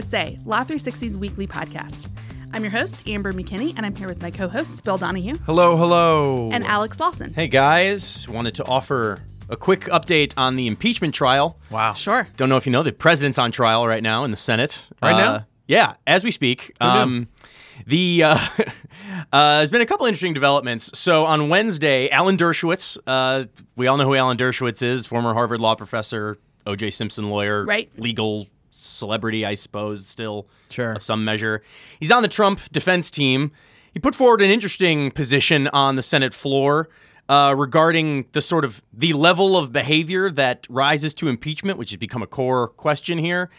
Say, Law 360's weekly podcast. I'm your host, Amber McKinney, and I'm here with my co hosts, Bill Donahue Hello, hello. and Alex Lawson. Hey guys, wanted to offer a quick update on the impeachment trial. wow. Sure. Don't know if you know the president's on trial right now in the Senate. Right Uh, now? Yeah, as we speak. Um, the uh, uh, there's been a couple interesting developments. So on Wednesday, Alan Dershowitz, uh, we all know who Alan Dershowitz is, former Harvard law professor, O.J. Simpson lawyer, Right. legal celebrity, I suppose, still Sure. of some measure. He's on the Trump defense team. He put forward an interesting position on the Senate floor uh, regarding the sort of the level of behavior that rises to impeachment, which has become a core question here.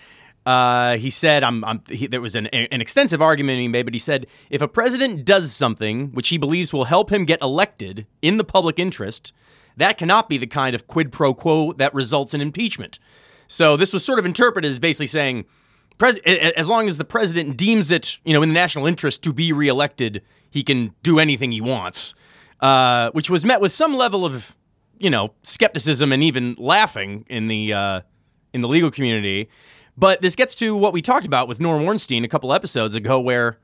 Uh, he said, "I'm." I'm he, there was an, an extensive argument he made, but he said, if a president does something which he believes will help him get elected in the public interest, that cannot be the kind of quid pro quo that results in impeachment. So this was sort of interpreted as basically saying, as long as the president deems it, you know, in the national interest to be reelected, he can do anything he wants, uh, which was met with some level of, you know, skepticism and even laughing in the uh, in the legal community. But this gets to what we talked about with Norm Ornstein a couple episodes ago, where,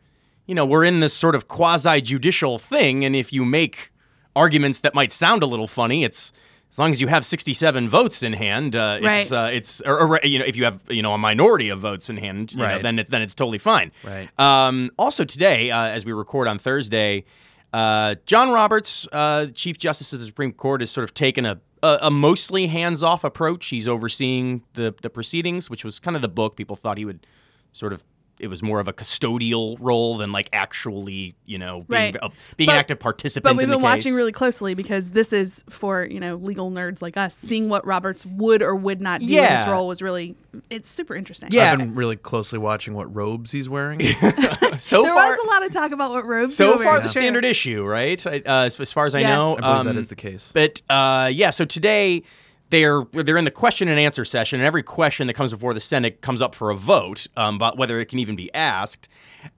you know, we're in this sort of quasi judicial thing, and if you make arguments that might sound a little funny, it's as long as you have 67 votes in hand, uh, it's Right. uh, it's or, or, you know if you have you know a minority of votes in hand, you know, Right. then it, then it's totally fine. Right. Um, also today, uh, as we record on Thursday, uh, John Roberts, uh, Chief Justice of the Supreme Court, has sort of taken a a, a mostly hands-off approach. He's overseeing the the proceedings, which was kind of the book. People thought he would sort of. It was more of a custodial role than like actually, you know, being, Right. uh, being But- an active participant. But we've in the been watching really closely because this is for, you know, legal nerds like us. Seeing what Roberts would or would not do in this role was really, it's super interesting. Yeah. I've been really closely watching what robes he's wearing. so far. There far. was a lot of talk about what robes so far, wears, the sure. standard issue, right? Uh, as, as far as I Yeah. know, I believe Um, that is the case. But uh, yeah, so today they're they're in the question and answer session, and every question that comes before the Senate comes up for a vote um, about whether it can even be asked.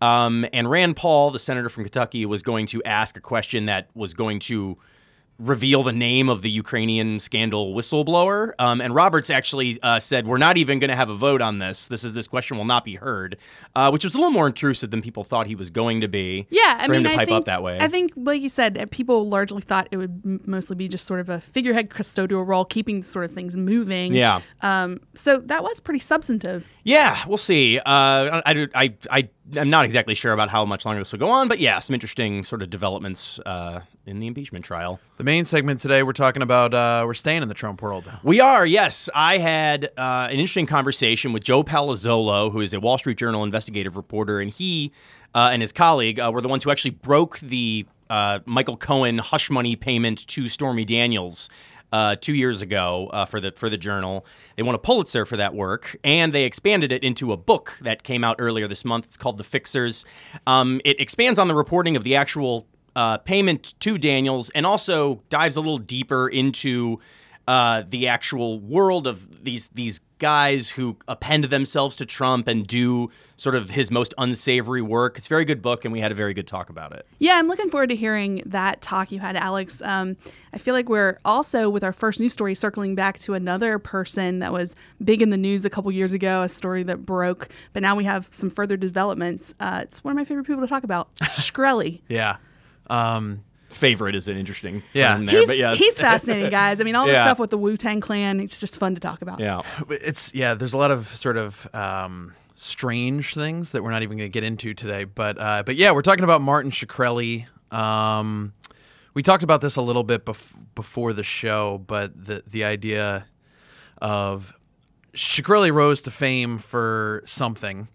Um, and Rand Paul, the senator from Kentucky, was going to ask a question that was going to reveal the name of the Ukrainian scandal whistleblower. Um, and Roberts actually uh, said, "We're not even going to have a vote on this. This is this question will not be heard," uh, which was a little more intrusive than people thought he was going to be. Yeah, I for mean, him to I think, up that way. I think, like you said, people largely thought it would m- mostly be just sort of a figurehead custodial role, keeping sort of things moving. Yeah. Um. So that was pretty substantive. Yeah, we'll see. Uh, I, I, I, I, I'm not exactly sure about how much longer this will go on, but yeah, some interesting sort of developments uh, in the impeachment trial. the main segment today, we're talking about uh, we're staying in the Trump world. We are, yes. I had uh, an interesting conversation with Joe Palazzolo, who is a Wall Street Journal investigative reporter, and he uh, and his colleague uh, were the ones who actually broke the uh, Michael Cohen hush money payment to Stormy Daniels. Uh, two years ago, uh, for the for the journal, they won a Pulitzer for that work, and they expanded it into a book that came out earlier this month. It's called The Fixers. Um, it expands on the reporting of the actual uh, payment to Daniels, and also dives a little deeper into uh, the actual world of these these guys who append themselves to Trump and do sort of his most unsavory work. It's a very good book, and we had a very good talk about it. Yeah, I'm looking forward to hearing that talk you had, Alex. Um, I feel like we're also with our first news story circling back to another person that was big in the news a couple years ago, a story that broke, but now we have some further developments. Uh, it's one of my favorite people to talk about, Shkreli. Yeah. Um, Favorite is an interesting Yeah. term there, He's, but yes, he's fascinating, guys. I mean, all the Yeah. stuff with the Wu Tang Clan, it's just fun to talk about. yeah. it's yeah. There's a lot of sort of um, strange things that we're not even going to get into today. But uh, but yeah, we're talking about Martin Shkreli. Um, we talked about this a little bit bef- before the show, but the the idea of Shkreli rose to fame for something,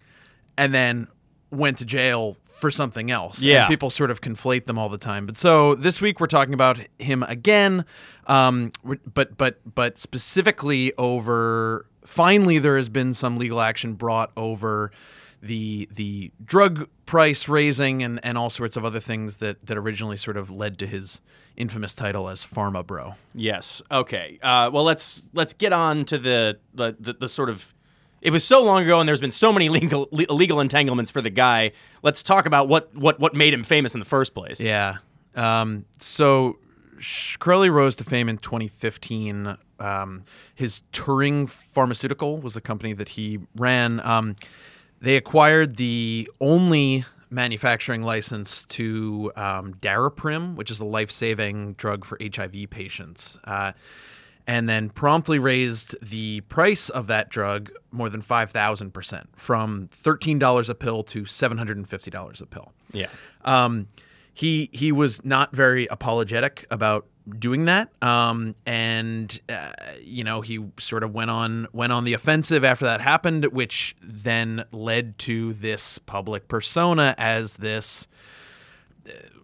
and then went to jail for something else. And Yeah. people sort of conflate them all the time. But so this week we're talking about him again, um, but but but specifically over. Finally, there has been some legal action brought over the the drug price raising and, and all sorts of other things that that originally sort of led to his infamous title as Pharma Bro. Yes. Okay. Uh, well, let's let's get on to the, the the the sort of. It was so long ago, and there's been so many legal legal entanglements for the guy. Let's talk about what what what made him famous in the first place. Yeah. Um, so Shkreli rose to fame in 2015. Um, his Turing Pharmaceutical was the company that he ran. Um, They acquired the only manufacturing license to um, Daraprim, which is a life saving drug for HIV patients. Uh, and then promptly raised the price of that drug more than 5,000% from $13 a pill to $750 a pill. Yeah. Um, he he was not very apologetic about doing that, um, and uh, you know he sort of went on went on the offensive after that happened, which then led to this public persona as this uh,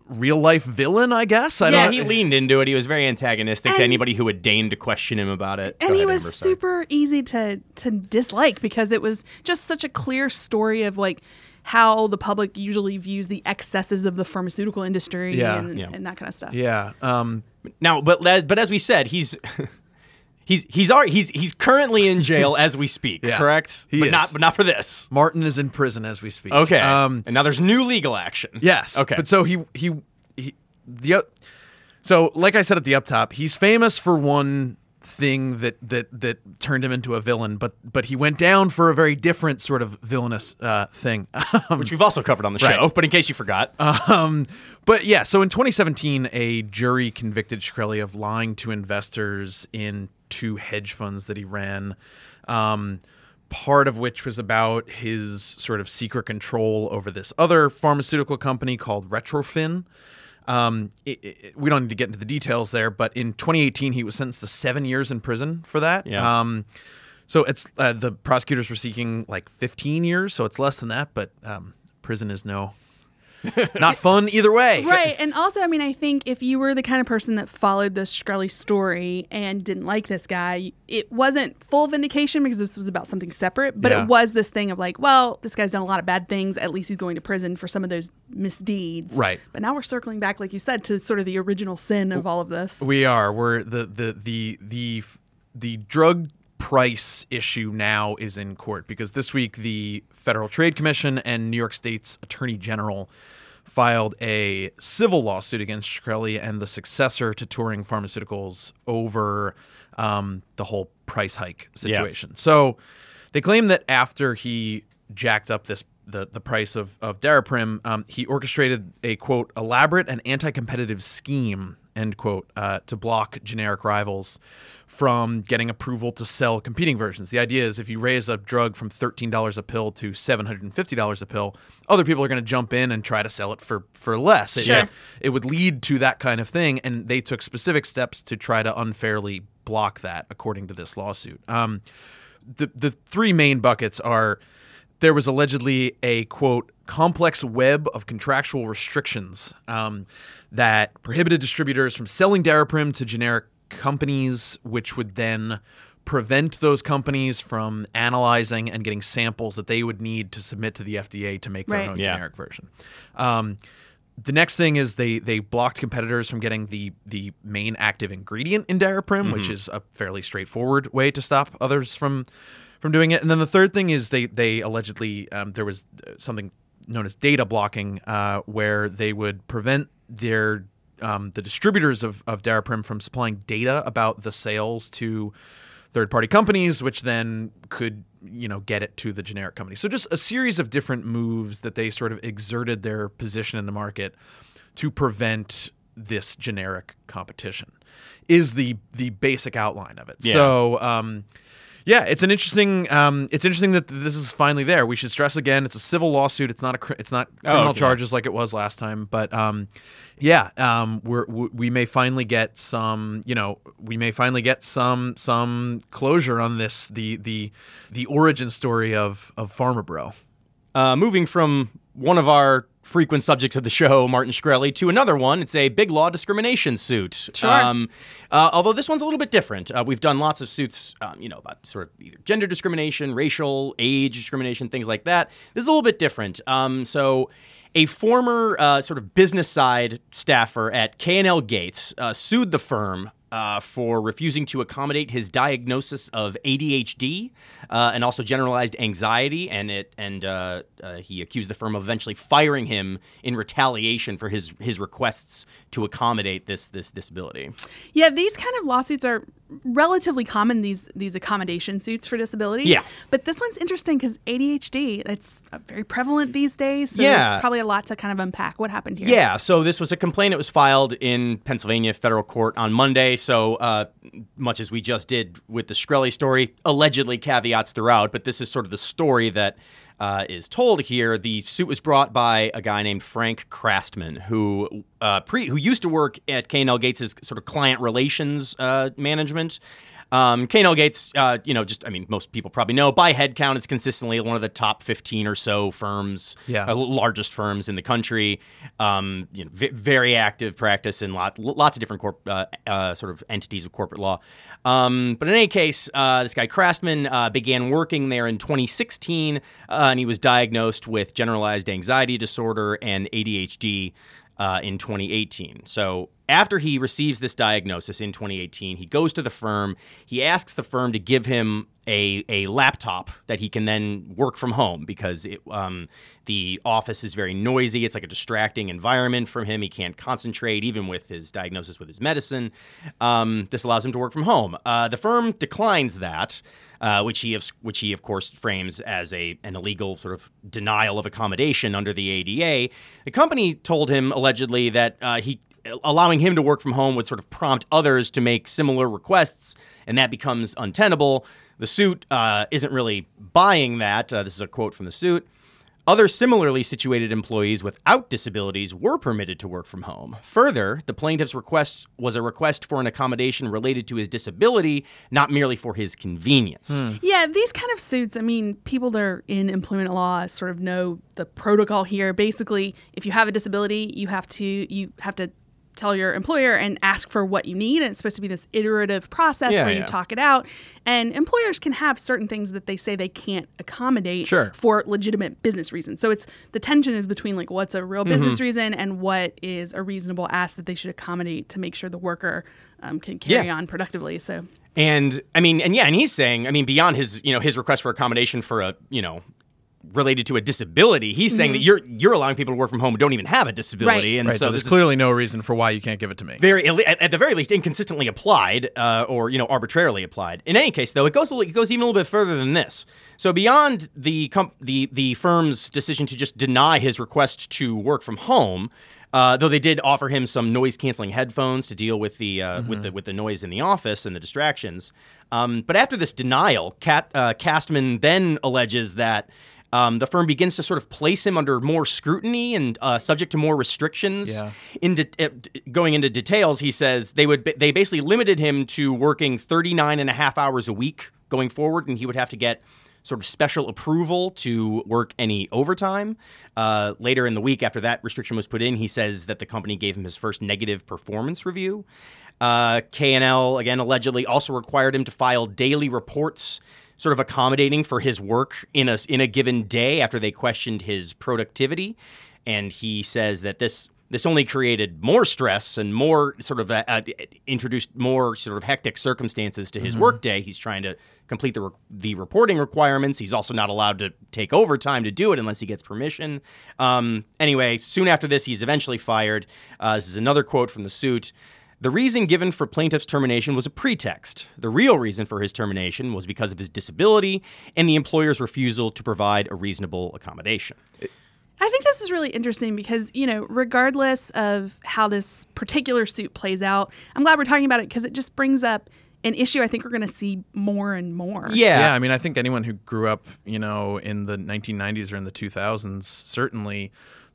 real life villain, I guess. I yeah, don't, he leaned into it. He was very antagonistic to anybody who would deign to question him about it. Go and he ahead, was Amber, super easy to to dislike because it was just such a clear story of like how the public usually views the excesses of the pharmaceutical industry Yeah. and, Yeah. and that kind of stuff. Yeah. Um, Now, but but as we said, he's he's he's already, he's he's currently in jail as we speak. Yeah, correct? he but is. not but not for this. Martin is in prison as we speak. Okay. Um, and now there's new legal action. Yes. Okay. But so he he he the so like I said at the up top, he's famous for one thing that that that turned him into a villain, but but he went down for a very different sort of villainous uh, thing. which we've also covered on the Right. show. But in case you forgot, Um, but yeah, so in 2017, a jury convicted Shkreli of lying to investors in two hedge funds that he ran. Um, part of which was about his sort of secret control over this other pharmaceutical company called Retrophin. Um, it, it- we don't need to get into the details there, but in 2018, he was sentenced to seven years in prison for that. Yeah. Um, so it's uh, the prosecutors were seeking like 15 years, so it's less than that, but um, prison is no not fun either way. Right. And also, I mean, I think if you were the kind of person that followed the Shkreli story and didn't like this guy, it wasn't full vindication because this was about something separate, but Yeah. it was this thing of like, well, this guy's done a lot of bad things. At least he's going to prison for some of those misdeeds. Right. But now we're circling back, like you said, to sort of the original sin of all of this. We are. We're the the the the the drug price issue now is in court because this week the Federal Trade Commission and New York State's Attorney General filed a civil lawsuit against Shkreli and the successor to Turing Pharmaceuticals over um, the whole price hike situation. So they claim that after he jacked up this the, the price of, of Daraprim, um, he orchestrated a quote elaborate and anti-competitive scheme end quote uh, to block generic rivals from getting approval to sell competing versions. The idea is if you raise a drug from thirteen dollars a pill to seven hundred and fifty dollars a pill, other people are going to jump in and try to sell it for for less. It- Sure. it would lead to that kind of thing, and they took specific steps to try to unfairly block that, according to this lawsuit. Um, the the three main buckets are there was allegedly a quote complex web of contractual restrictions um, that prohibited distributors from selling Daraprim to generic companies, which would then prevent those companies from analyzing and getting samples that they would need to submit to the FDA to make their Right. own Yeah. generic version. Um, the next thing is they they blocked competitors from getting the the main active ingredient in Daraprim, which is a fairly straightforward way to stop others from from doing it. And then the third thing is they they allegedly um, there was uh, something known as data blocking, uh, where they would prevent their um, the distributors of of Daraprim from supplying data about the sales to third party companies, which then could you know get it to the generic company. So just a series of different moves that they sort of exerted their position in the market to prevent this generic competition is the the basic outline of it. Yeah. So um, yeah, it's an interesting. Um, it's interesting that this is finally there. We should stress again, it's a civil lawsuit. It's not a. It's not criminal okay. charges like it was last time. But um, yeah, um, we're, we we may finally get some. You know, we may finally get some some closure on this. The the the origin story of of Pharma Bro. Uh, moving from one of our frequent subjects of the show, Martin Shkreli, to another one. It's a big law discrimination suit. Sure. Um, uh, although this one's a little bit different. Uh, we've done lots of suits, um, you know, about sort of either gender discrimination, racial, age discrimination, things like that. This is a little bit different. Um, so. A former uh, sort of business side staffer at K&L Gates uh, sued the firm uh, for refusing to accommodate his diagnosis of ADHD uh, and also generalized anxiety, and it and uh, uh, he accused the firm of eventually firing him in retaliation for his his requests to accommodate this this disability. Yeah, these kind of lawsuits are relatively common these these accommodation suits for disabilities. Yeah. But this one's interesting because ADHD it's uh, very prevalent these days. So Yeah. There's probably a lot to kind of unpack. What happened here? Yeah, so this was a complaint that was filed in Pennsylvania federal court on Monday. So, uh, much as we just did with the Shkreli story, allegedly caveats throughout, but this is sort of the story that uh, is told here. The suit was brought by a guy named Frank Crastman, who uh, pre who used to work at K&L Gates' sort of client relations uh, management. Um, K&L Gates, uh, you know, just I mean, most people probably know by headcount, it's consistently one of the top 15 or so firms, Yeah. uh, largest firms in the country. Um, you know, v- very active practice in lot, lots of different corp, uh, uh, sort of entities of corporate law. Um, but in any case, uh, this guy Craftsman uh, began working there in 2016, uh, and he was diagnosed with generalized anxiety disorder and ADHD uh, in 2018. So after he receives this diagnosis in 2018, he goes to the firm. He asks the firm to give him a, a laptop that he can then work from home because it, um, the office is very noisy. It's like a distracting environment for him. He can't concentrate, even with his diagnosis with his medicine. Um, this allows him to work from home. Uh, the firm declines that. Uh, which he of, which he of course frames as a an illegal sort of denial of accommodation under the ADA. The company told him allegedly that uh, he allowing him to work from home would sort of prompt others to make similar requests, and that becomes untenable. The suit uh, isn't really buying that. Uh, this is a quote from the suit. Other similarly situated employees without disabilities were permitted to work from home. Further, the plaintiff's request was a request for an accommodation related to his disability, not merely for his convenience. Yeah, these kind of suits, I mean, people that are in employment law sort of know the protocol here. Basically, if you have a disability, you have to you have to tell your employer and ask for what you need and it's supposed to be this iterative process Yeah, where you yeah. talk it out and employers can have certain things that they say they can't accommodate Sure. for legitimate business reasons so it's the tension is between like what's a real business reason and what is a reasonable ask that they should accommodate to make sure the worker um, can carry Yeah. on productively so And I mean, and yeah, and he's saying, I mean, beyond his, you know, his request for accommodation for a, you know, related to a disability, he's saying that you're you're allowing people to work from home who don't even have a disability, Right. and Right. So, so, there's clearly no reason for why you can't give it to me. very at, at the very least inconsistently applied uh, or you know arbitrarily applied. In any case, though, it goes a li- it goes even a little bit further than this. So beyond the comp- the the firm's decision to just deny his request to work from home. Uh, though they did offer him some noise canceling headphones to deal with the uh, with the with the noise in the office and the distractions, um, but after this denial, Cat, uh, Castman then alleges that um, the firm begins to sort of place him under more scrutiny and uh, subject to more restrictions. Yeah. In de- uh, going into details, he says they would they basically limited him to working 39 and a half hours a week going forward, and he would have to get sort of special approval to work any overtime. Uh, later in the week, after that restriction was put in, he says that the company gave him his first negative performance review. Uh, K&L, again, allegedly also required him to file daily reports sort of accommodating for his work in a, in a given day after they questioned his productivity. And he says that this this only created more stress and more sort of uh, uh, introduced more sort of hectic circumstances to his workday. He's trying to complete the re- the reporting requirements. He's also not allowed to take overtime to do it unless he gets permission. Um, anyway, soon after this, he's eventually fired. Uh, this is another quote from the suit. The reason given for plaintiff's termination was a pretext. The real reason for his termination was because of his disability and the employer's refusal to provide a reasonable accommodation. I think this is really interesting because, you know, regardless of how this particular suit plays out, I'm glad we're talking about it because it just brings up an issue I think we're going to see more and more. Yeah, Yeah. I mean, I think anyone who grew up, you know, in the 1990s or in the 2000s, certainly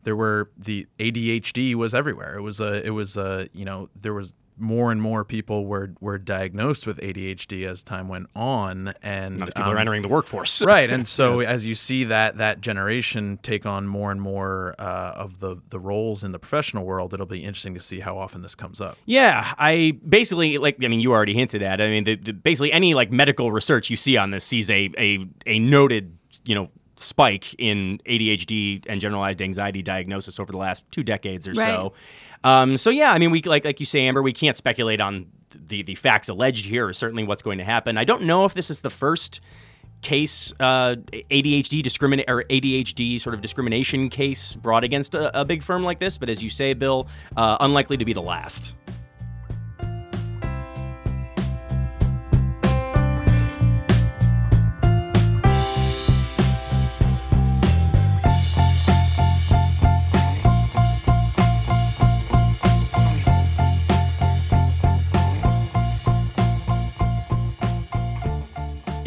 there were the ADHD was everywhere. It was a, it was a, you know, there was more and more people were were diagnosed with ADHD as time went on, and Not as people um, are entering the workforce. right and so as you see that that generation take on more and more uh, of the the roles in the professional world it'll be interesting to see how often this comes up Yeah, I basically like. I mean, you already hinted at. I mean, the, the, basically any like medical research you see on this sees a a a noted you know spike in ADHD and generalized anxiety diagnosis over the last two decades or so. Um, so yeah, I mean, we like like you say, Amber, we can't speculate on the the facts alleged here, or certainly what's going to happen. I don't know if this is the first case uh, ADHD discriminate or ADHD sort of discrimination case brought against a, a big firm like this, but as you say, Bill, uh, unlikely to be the last.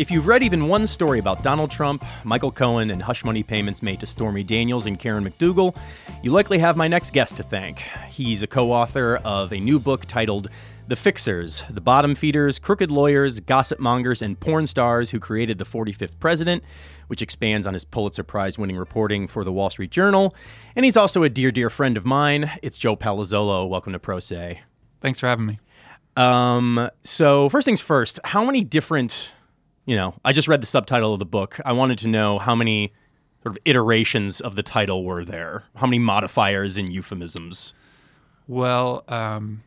If you've read even one story about Donald Trump, Michael Cohen, and hush money payments made to Stormy Daniels and Karen McDougal, you likely have my next guest to thank. He's a co author of a new book titled The Fixers The Bottom Feeders, Crooked Lawyers, Gossip Mongers, and Porn Stars Who Created the 45th President, which expands on his Pulitzer Prize winning reporting for the Wall Street Journal. And he's also a dear, dear friend of mine. It's Joe Palazzolo. Welcome to Pro Say. Thanks for having me. Um, so, first things first, how many different you know, I just read the subtitle of the book. I wanted to know how many sort of iterations of the title were there, how many modifiers and euphemisms. Well, um,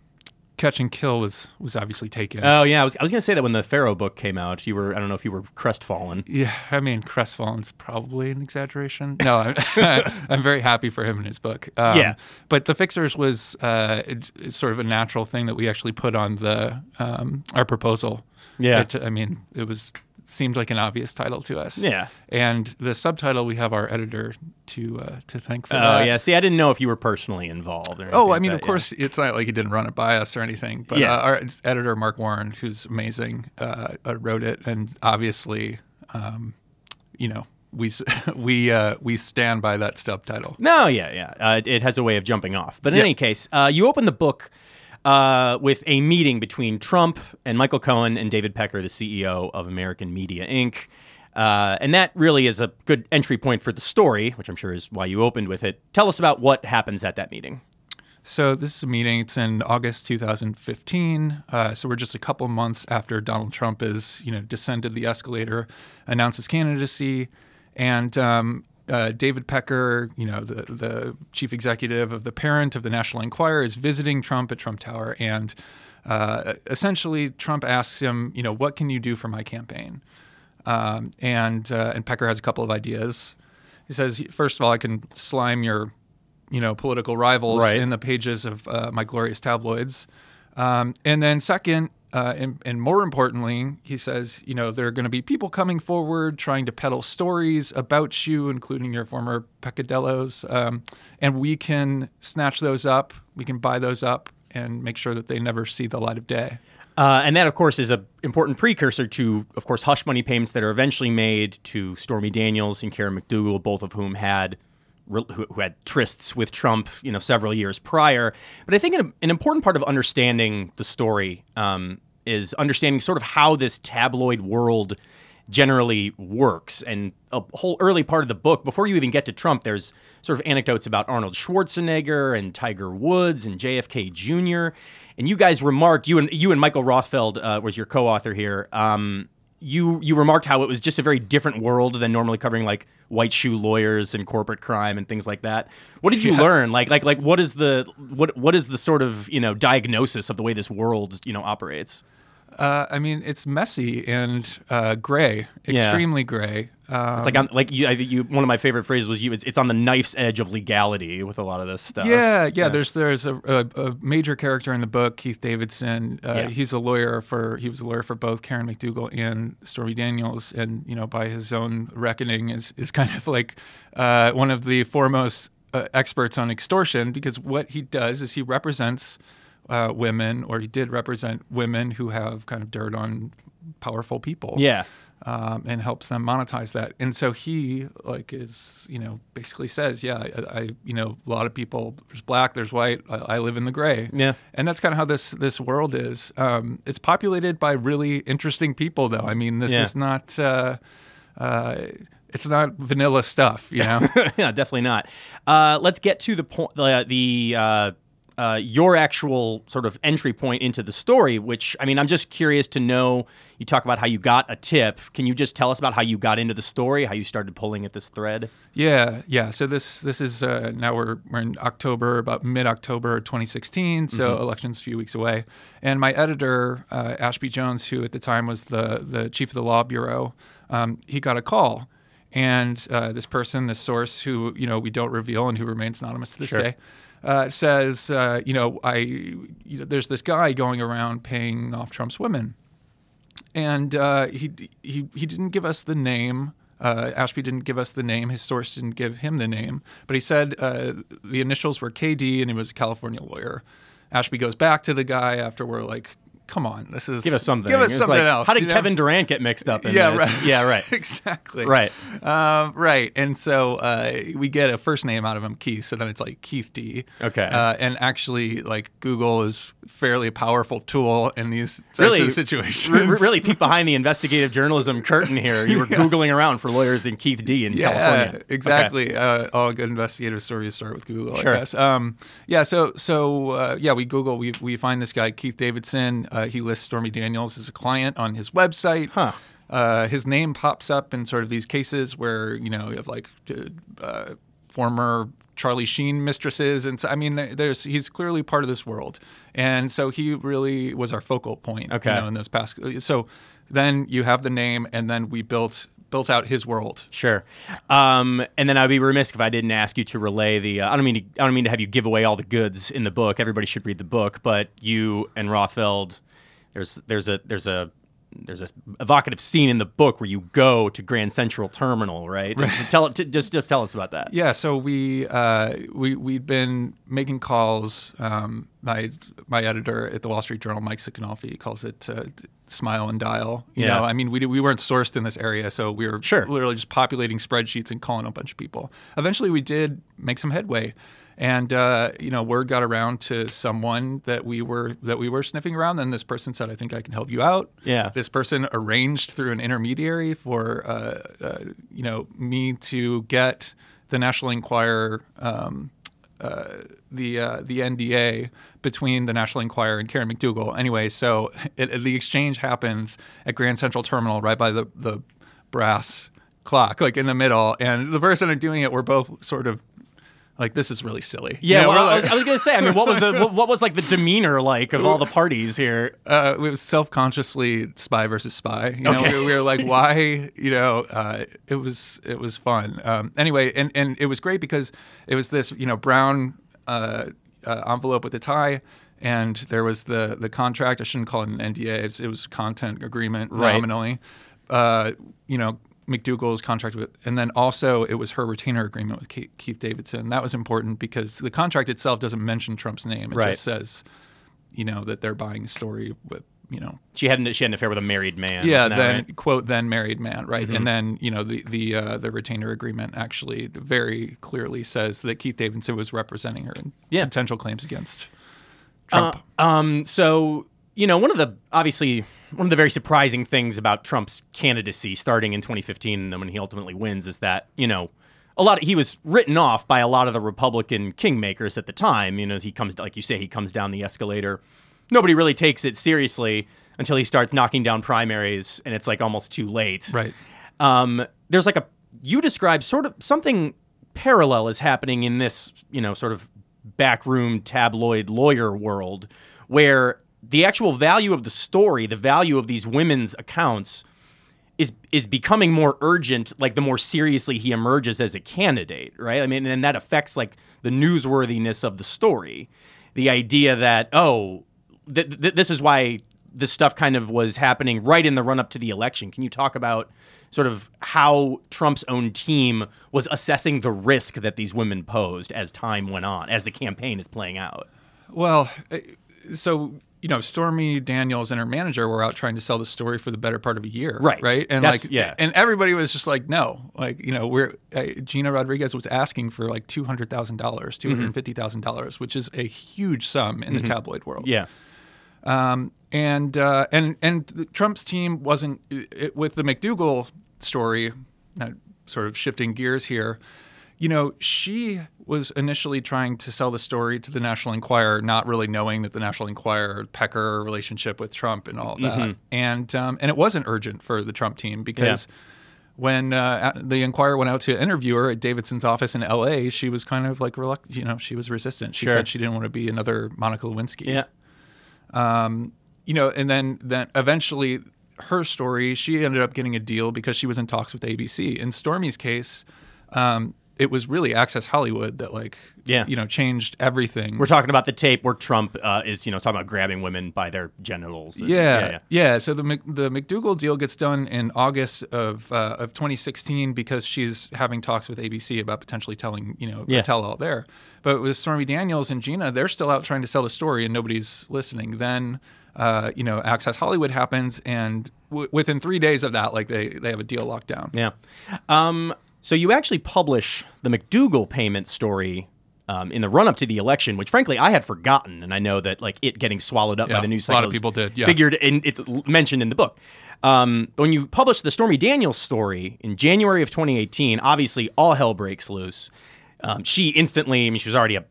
Catch and Kill was was obviously taken. Oh yeah, I was I was gonna say that when the Farrow book came out, you were I don't know if you were crestfallen. Yeah, I mean crestfallen's probably an exaggeration. No, I'm, I'm very happy for him in his book. Um, yeah, but the Fixers was uh, it, it's sort of a natural thing that we actually put on the um, our proposal. Yeah, it, I mean it was seemed like an obvious title to us. Yeah. And the subtitle we have our editor to uh, to thank for oh, that. Yeah. See, I didn't know if you were personally involved. oh, I mean, of course, it's not like he didn't run it by us or anything. But yeah. uh, our editor Mark Warren, who's amazing, uh, uh wrote it, and obviously, um, you know, we we uh, we stand by that subtitle. No, yeah, yeah. Uh, it has a way of jumping off. But in yeah. any case, uh, you open the book uh, with a meeting between Trump and Michael Cohen and David Pecker, the CEO of American Media Inc. Uh, and that really is a good entry point for the story, which I'm sure is why you opened with it. Tell us about what happens at that meeting. So this is a meeting. It's in August 2015. Uh, so we're just a couple months after Donald Trump is, you know, descended the escalator, announced his candidacy, and um, uh, David Pecker, you know, the the chief executive of the parent of the National Enquirer, is visiting Trump at Trump Tower, and uh, essentially Trump asks him, you know, what can you do for my campaign? Um, and uh, and Pecker has a couple of ideas. He says, first of all, I can slime your, you know, political rivals right. in the pages of uh, my glorious tabloids, um, and then second, uh, and, and, more importantly, he says, you know, there are going to be people coming forward trying to peddle stories about you, including your former peccadillos, um, and we can snatch those up, we can buy those up, and make sure that they never see the light of day. Uh, and that, of course, is an important precursor to, of course, hush money payments that are eventually made to Stormy Daniels and Karen McDougal, both of whom had who, had trysts with Trump, you know, several years prior. But I think an, an important part of understanding the story um, is understanding sort of how this tabloid world generally works. And a whole early part of the book, before you even get to Trump, there's sort of anecdotes about Arnold Schwarzenegger and Tiger Woods and JFK Jr. And you guys remarked, you and you and Michael Rothfeld uh, was your co-author here. Um, you you remarked how it was just a very different world than normally covering like white shoe lawyers and corporate crime and things like that. What did you yeah. learn? Like like like what is the what what is the sort of you know diagnosis of the way this world you know operates? Uh, I mean, it's messy and uh, gray, extremely yeah. gray. Um, it's like on, like you, I, you. One of my favorite phrases was you. It's, it's, on the knife's edge of legality with a lot of this stuff. Yeah, yeah. yeah. There's there's a, a, a, major character in the book, Keith Davidson. Uh, yeah. He's a lawyer for he was a lawyer for both Karen McDougal and Stormy Daniels, and you know by his own reckoning is is kind of like uh, one of the foremost uh, experts on extortion because what he does is he represents uh, women, or he did represent women who have kind of dirt on powerful people. Yeah. Um, and helps them monetize that. And so he like is you know basically says, yeah, I, I you know a lot of people there's black, there's white, I, I, live in the gray. Yeah, and that's kind of how this this world is. Um, it's populated by really interesting people, though. I mean, this yeah. is not. Uh, uh, it's not vanilla stuff, you know. yeah, definitely not. Uh, let's get to the point. Uh, the uh, your actual sort of entry point into the story, which I mean, I'm just curious to know. You talk about how you got a tip. Can you just tell us about how you got into the story, how you started pulling at this thread? Yeah, yeah. So this this is uh, now we're we're in October, about mid October 2016. So mm-hmm. elections a few weeks away, and my editor uh, Ashby Jones, who at the time was the the chief of the law bureau, um, he got a call and uh, this person, this source, who you know we don't reveal and who remains anonymous to this sure. day, uh, says, uh, you know, I, you know, there's this guy going around paying off Trump's women, and uh, he he he didn't give us the name. Uh, Ashby didn't give us the name. His source didn't give him the name, but he said uh, the initials were KD, and he was a California lawyer. Ashby goes back to the guy after we're like come on, this is Give us something. Give us It's something like, else. How did you know? Kevin Durant get mixed up in Yeah, this? right. Yeah, right. exactly. Right. Um, right. And so uh, we get a first name out of him, Keith. So then it's like Keith D. Okay. Uh, and actually, like Google is fairly a powerful tool in these types Really- of situations. R- really peek behind the investigative journalism curtain here. You were googling around for lawyers in Keith D in Yeah, California. Okay. exactly. Uh, all good investigative stories start with Google, Sure. I guess. Um, yeah, so so uh, yeah, we Google, we we find this guy Keith Davidson. Uh, he lists Stormy Daniels as a client on his website. Huh. Uh, his name pops up in sort of these cases where you know you have like uh, former Charlie Sheen mistresses, and so, I mean, there's he's clearly part of this world, and so he really was our focal point. Okay. you know, in those past. So then you have the name, and then we built built out his world. Sure. Um, and then I'd be remiss if I didn't ask you to relay the. Uh, I don't mean to. I don't mean to have you give away all the goods in the book. Everybody should read the book. But you and Rothfeld, there's there's a there's a there's a evocative scene in the book where you go to Grand Central Terminal, right? Tell it. Just just tell us about that. Yeah, so we uh, we we'd been making calls. Um, my my editor at the Wall Street Journal, Mike Siconolfi, calls it uh, smile and dial. You Yeah. know, I mean, we we weren't sourced in this area, so we were Sure. literally just populating spreadsheets and calling a bunch of people. Eventually, we did make some headway. And uh, you know, word got around to someone that we were that we were sniffing around. Then this person said, "I think I can help you out." Yeah. This person arranged through an intermediary for uh, uh, you know me to get the National Enquirer um, uh, the uh, the NDA between the National Enquirer and Karen McDougal. Anyway, so it, it- the exchange happens at Grand Central Terminal, right by the the brass clock, like in the middle. And the person doing it, we're both sort of like, this is really silly. You Yeah, know, well, we're I, was, I was gonna say. I mean, what was the what, what was like the demeanor like of all the parties here? uh, it was self-consciously spy versus spy. You know, Okay. we, we were like, why? You know, uh, it was it was fun. Um, anyway, and and it was great because it was this you know brown uh, uh, envelope with a tie. And there was the the contract. I shouldn't call it an NDA. It's, it was content agreement Right. nominally. Uh, you know, McDougal's contract with, and then also it was her retainer agreement with Keith, Keith Davidson. That was important because the contract itself doesn't mention Trump's name. It Right. just says, you know, that they're buying a story with, you know, She had an, she had an affair with a married man. yeah, then right? Mm-hmm. quote then married man, right? And then you know the the uh, the retainer agreement actually very clearly says that Keith Davidson was representing her in Yeah. potential claims against Trump. Uh, um, so you know, one of the obviously one of the very surprising things about Trump's candidacy starting in 2015 and then when he ultimately wins is that you know a lot of, he was written off by a lot of the Republican kingmakers at the time. You know, he comes like you say he comes down the escalator. Nobody really takes it seriously until he starts knocking down primaries, and it's like almost too late. right. um, there's like a you describe sort of something parallel is happening in this you know sort of backroom tabloid lawyer world where the actual value of the story the value of these women's accounts is is becoming more urgent like the more seriously he emerges as a candidate right? I mean and that affects like the newsworthiness of the story. The idea that oh th- th- this is why this stuff kind of was happening right in the run up to the election. Can you talk about sort of how trump's own team was assessing the risk that these women posed as time went on as the campaign is playing out? Well, uh, so you know, Stormy Daniels and her manager were out trying to sell the story for the better part of a year, Right. Right, and That's- like, yeah. and everybody was just like, no, like you know, we're uh, Gina Rodriguez was asking for like two hundred thousand dollars, Mm-hmm. two hundred fifty thousand dollars, which is a huge sum in the tabloid world. yeah Um, and uh, and and Trump's team wasn't it, with the McDougal story. Now, sort of shifting gears here. You know, she was initially trying to sell the story to the National Enquirer, not really knowing that the National Enquirer pecker relationship with Trump and all that. And um, and it wasn't urgent for the Trump team because when uh, the Enquirer went out to interview her at Davidson's office in L.A., she was kind of like reluctant. You know, she was resistant. She Sure. said she didn't want to be another Monica Lewinsky yeah um, you know, and then then eventually her story, she ended up getting a deal because she was in talks with ABC. In Stormy's case, um, it was really Access Hollywood that like Yeah. you know changed everything. We're talking about the tape where Trump uh, is, you know, talking about grabbing women by their genitals. and- Yeah, yeah, So the the McDougal deal gets done in August of uh, of 2016 because she's having talks with ABC about potentially telling you know Yeah. tell all there. But with Stormy Daniels and Gina, they're still out trying to sell the story and nobody's listening. Then uh, you know Access Hollywood happens, and w- within three days of that, like they they have a deal locked down. Yeah. Um, so you actually publish the McDougal payment story um, in the run up to the election, which frankly I had forgotten, and I know that like it getting swallowed up by the news a lot of people did, yeah. Figured in it's mentioned in the book. Um, but when you published the Stormy Daniels story in January of 2018, obviously all hell breaks loose. Um, she instantly, I mean, she was already a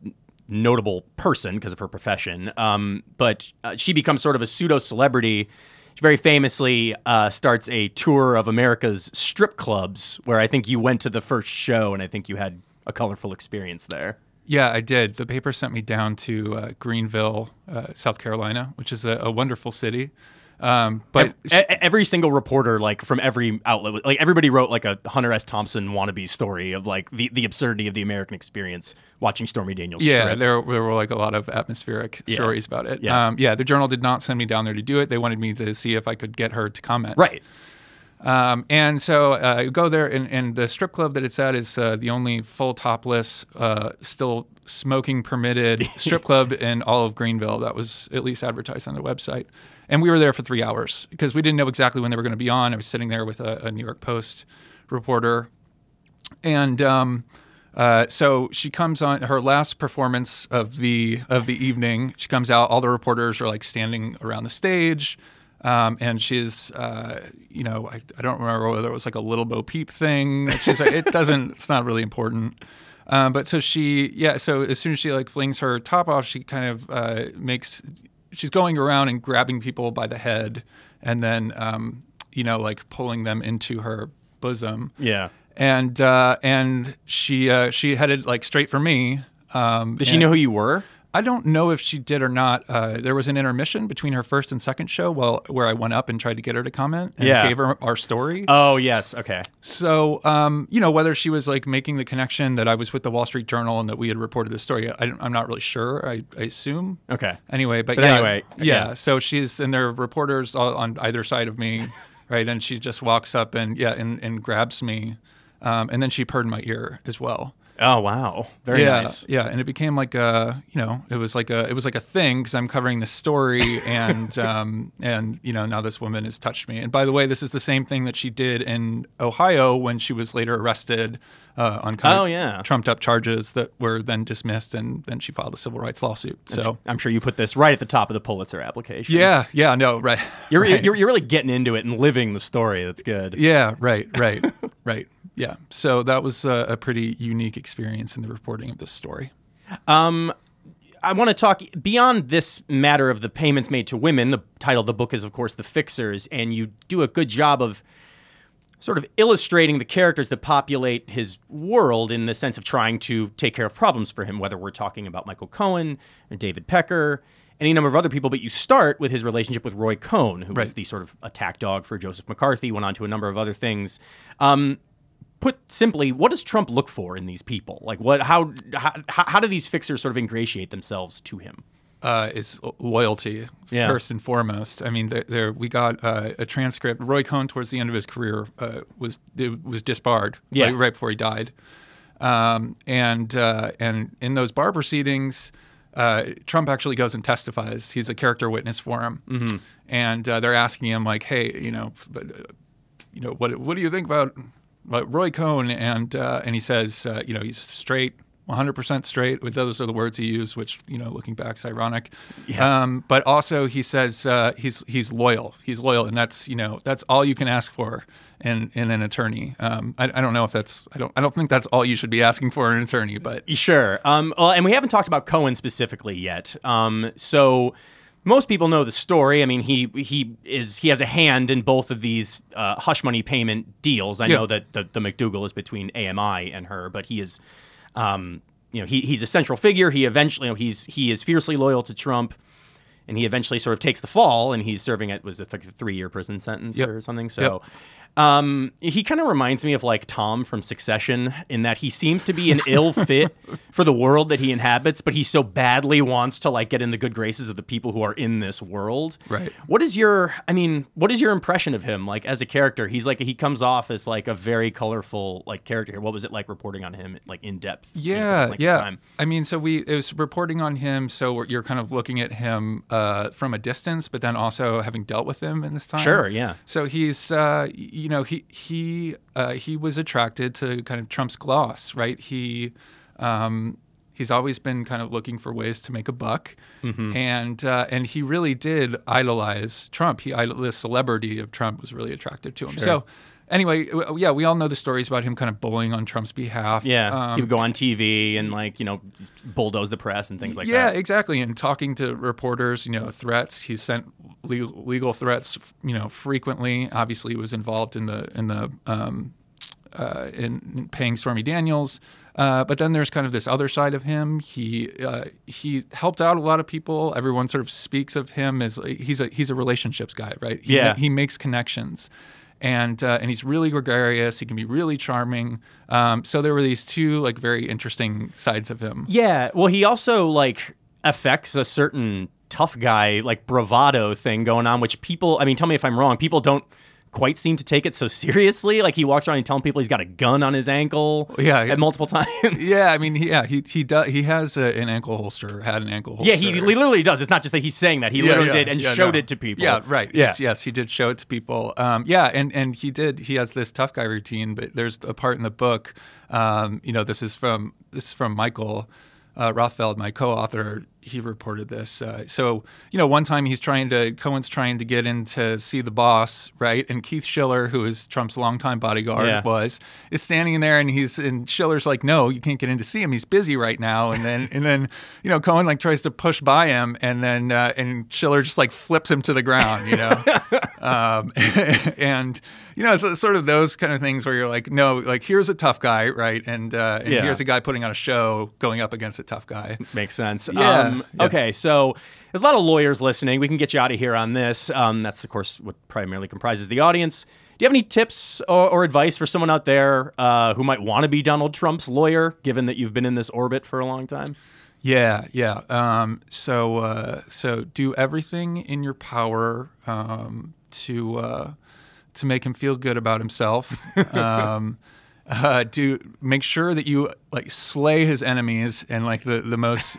notable person because of her profession, um, but uh, she becomes sort of a pseudo celebrity. She very famously uh, starts a tour of America's strip clubs, where I think you went to the first show, and I think you had a colorful experience there. Yeah, I did. The paper sent me down to uh, Greenville, uh, South Carolina, which is a, a wonderful city. Um, but Ev- e- every single reporter, like from every outlet, like everybody wrote like a Hunter S. Thompson wannabe story of like the, the absurdity of the American experience watching Stormy Daniels. Yeah, strip. there, there were like a lot of atmospheric Yeah. stories about it. Yeah. Um, yeah, the journal did not send me down there to do it. They wanted me to see if I could get her to comment. right. Um, and so uh, I go there, and, and the strip club that it's at is uh, the only full topless, uh, still smoking permitted strip club in all of Greenville. That was at least advertised on the website. And we were there for three hours because we didn't know exactly when they were going to be on. I was sitting there with a, a New York Post reporter and um, uh, so she comes on her last performance of the of the evening. She comes out. All the reporters are like standing around the stage, um, and she's uh, you know I, I don't remember whether it was like a little Bo Peep thing. She's like it doesn't. It's not really important. Um, but so she yeah. So as soon as she like flings her top off, she kind of uh, makes she's going around and grabbing people by the head, and then um, you know like pulling them into her bosom Yeah. and uh, and she uh, she headed like straight for me. Um, Did she know who you were? I don't know if she did or not. Uh, there was an intermission between her first and second show, well, where I went up and tried to get her to comment and Yeah. gave her our story. Oh yes. Okay. so, um, you know, whether she was like making the connection that I was with the Wall Street Journal and that we had reported this story, I, I'm not really sure. I, I assume. Okay. Anyway, but, But yeah, anyway, yeah, yeah. So she's and there are reporters all on either side of me, right? And she just walks up and yeah, and, and grabs me, um, and then she purred in my ear as well. Oh wow. Very yeah, nice. yeah, and it became like a you know it was like a it was like a thing because I'm covering the story and um, and you know now this woman has touched me. And by the way, this is the same thing that she did in Ohio when she was later arrested uh, on kind Oh, of yeah. trumped up charges that were then dismissed, and then she filed a civil rights lawsuit. So. I'm sure you put this right at the top of the Pulitzer application. Yeah, yeah, no, right. You're, right. you're you're really getting into it and living the story. That's good. yeah, right, right, right. Yeah. So that was a, a pretty unique experience in the reporting of this story. Um, I want to talk beyond this matter of the payments made to women. The title of the book is, of course, The Fixers, and you do a good job of sort of illustrating the characters that populate his world in the sense of trying to take care of problems for him, whether we're talking about Michael Cohen or David Pecker, any number of other people. But you start with his relationship with Roy Cohn, who was the sort of attack dog for Joseph McCarthy, went on to a number of other things. Um, put simply, what does Trump look for in these people? Like, what, how, how, how do these fixers sort of ingratiate themselves to him? uh, is loyalty Yeah. first and foremost. I mean, there, there we got uh, a transcript. Roy Cohn, towards the end of his career, uh, was was disbarred. Yeah. like, right before he died. Um, and uh, and in those bar proceedings, uh, Trump actually goes and testifies. He's a character witness for him, mm-hmm. and uh, they're asking him like, "Hey, you know, but, uh, you know, what what do you think about, about Roy Cohn?" And uh, and he says, uh, you know, he's straight. 100% straight. With those are the words he used, which you know, looking back, is ironic. Um, but also, he says uh, he's he's loyal. He's loyal, and that's you know that's all you can ask for in in an attorney. Um, I, I don't know if that's I don't I don't think that's all you should be asking for in an attorney, but Sure. Um, well, and we haven't talked about Cohen specifically yet. Um, so most people know the story. I mean, he he is he has a hand in both of these uh, hush money payment deals. I Yeah. know that the, the McDougal is between AMI and her, but he is, um, you know, he, he's a central figure. He eventually, you know, he's he is fiercely loyal to Trump. and he eventually sort of takes the fall, and he's serving it was a three year prison sentence Yep. or something. So. Um, he kind of reminds me of like Tom from Succession in that he seems to be an ill fit for the world that he inhabits, but he so badly wants to like get in the good graces of the people who are in this world. Right. What is your, I mean, what is your impression of him like as a character? He's like he comes off as like a very colorful like character. What was it like reporting on him like in depth? Yeah, of yeah. I mean, so we it was reporting on him, so you're kind of looking at him uh, from a distance, but then also having dealt with him in this time. Sure, yeah. So he's, uh, you know, he he uh, he was attracted to kind of Trump's gloss, right? He. Um, He's always been kind of looking for ways to make a buck, Mm-hmm. and uh, and he really did idolize Trump. He the celebrity of Trump was really attractive to him. So, anyway, yeah, we all know the stories about him kind of bullying on Trump's behalf. Yeah, Um, he would go on TV and like you know bulldoze the press and things like yeah, that. Yeah, exactly. And talking to reporters, you know, threats. He sent legal, legal threats, you know, frequently. Obviously, he was involved in the in the um, uh, in, in paying Stormy Daniels. Uh, but then there's kind of this other side of him. He uh, he helped out a lot of people. Everyone sort of speaks of him as he's a he's a relationships guy, right? He, Yeah. he makes connections. And, uh, and he's really gregarious. He can be really charming. Um, so there were these two like very interesting sides of him. Yeah, well, he also like affects a certain tough guy like bravado thing going on, which people. I mean, tell me if I'm wrong. People don't quite seem to take it so seriously. Like he walks around and telling people he's got a gun on his ankle. Yeah, at multiple times. Yeah, I mean, yeah, he he does. He has a, an ankle holster. Had an ankle holster. Yeah, he literally does. It's not just that he's saying that; he Yeah, literally yeah, did and yeah, showed no. it to people. Yeah, right. Yeah, Yes, he did show it to people. Um, yeah, and and he did. He has this tough guy routine, but there's a part in the book. Um, you know, this is from this is from Michael uh, Rothfeld, my co-author. He reported this. Uh, so you know, one time he's trying to Cohen's trying to get in to see the boss, right? And Keith Schiller, who is Trump's longtime bodyguard, Yeah. was is standing in there, and he's and Schiller's like, "No, you can't get in to see him. He's busy right now." And then and then you know Cohen like tries to push by him, and then uh, and Schiller just like flips him to the ground, you know. um, and you know, it's sort of those kind of things where you're like, no, like here's a tough guy, right? And uh, and Yeah. here's a guy putting on a show going up against a tough guy. Makes sense. Yeah, Um, yeah. Okay, so there's a lot of lawyers listening. We can get you out of here on this. Um, that's, of course, what primarily comprises the audience. Do you have any tips or, or advice for someone out there uh, who might want to be Donald Trump's lawyer, given that you've been in this orbit for a long time? Yeah, yeah. Um, so uh, so do everything in your power um, to uh, to make him feel good about himself. um, uh, do make sure that you like slay his enemies in like the the most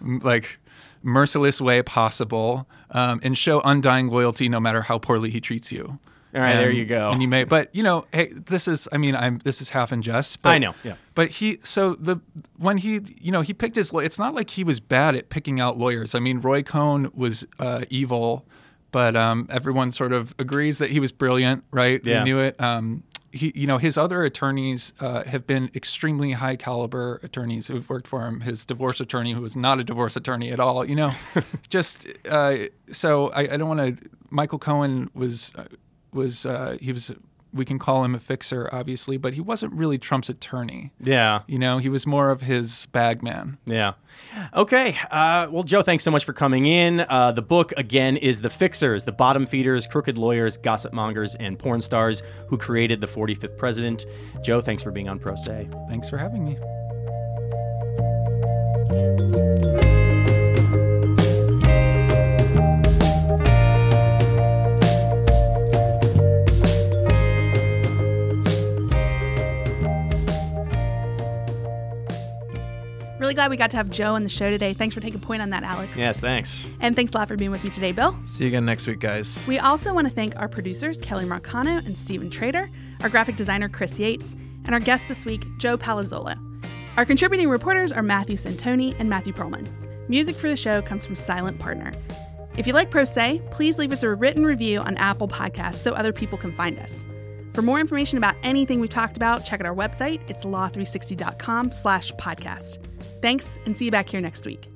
like merciless way possible, um, and show undying loyalty no matter how poorly he treats you. All right, there you go. And you may, but you know, hey, this is. I mean, I'm. This is half in jest. But, I know, yeah. But he, so the when he, you know, he picked his. It's not like he was bad at picking out lawyers. I mean, Roy Cohn was uh, evil, but um, everyone sort of agrees that he was brilliant, right? Yeah. They knew it. Um, he, you know, his other attorneys uh, have been extremely high caliber attorneys who've worked for him. His divorce attorney, who was not a divorce attorney at all, you know, just uh, so I, I don't want to. Michael Cohen was uh, was uh, he was we can call him a fixer, obviously, but he wasn't really Trump's attorney. Yeah. You know, he was more of his bag man. Yeah. Okay. Uh, well, Joe, thanks so much for coming in. Uh, the book, again, is The Fixers, the bottom feeders, crooked lawyers, gossip mongers, and porn stars who created the 45th president. Joe, thanks for being on Pro Say. Thanks for having me. Really glad we got to have Joe on the show today. Thanks for taking point on that, Alex. Yes, thanks. And thanks a lot for being with me today, Bill. See you again next week, guys. We also want to thank our producers, Kelly Marcano and Stephen Trader, our graphic designer, Chris Yates, and our guest this week, Joe Palazzolo. Our contributing reporters are Matthew Santoni and Matthew Perlman. Music for the show comes from Silent Partner. If you like Pro Say, please leave us a written review on Apple Podcasts so other people can find us. For more information about anything we've talked about, check out our website. It's law360.com slash podcast. Thanks, and see you back here next week.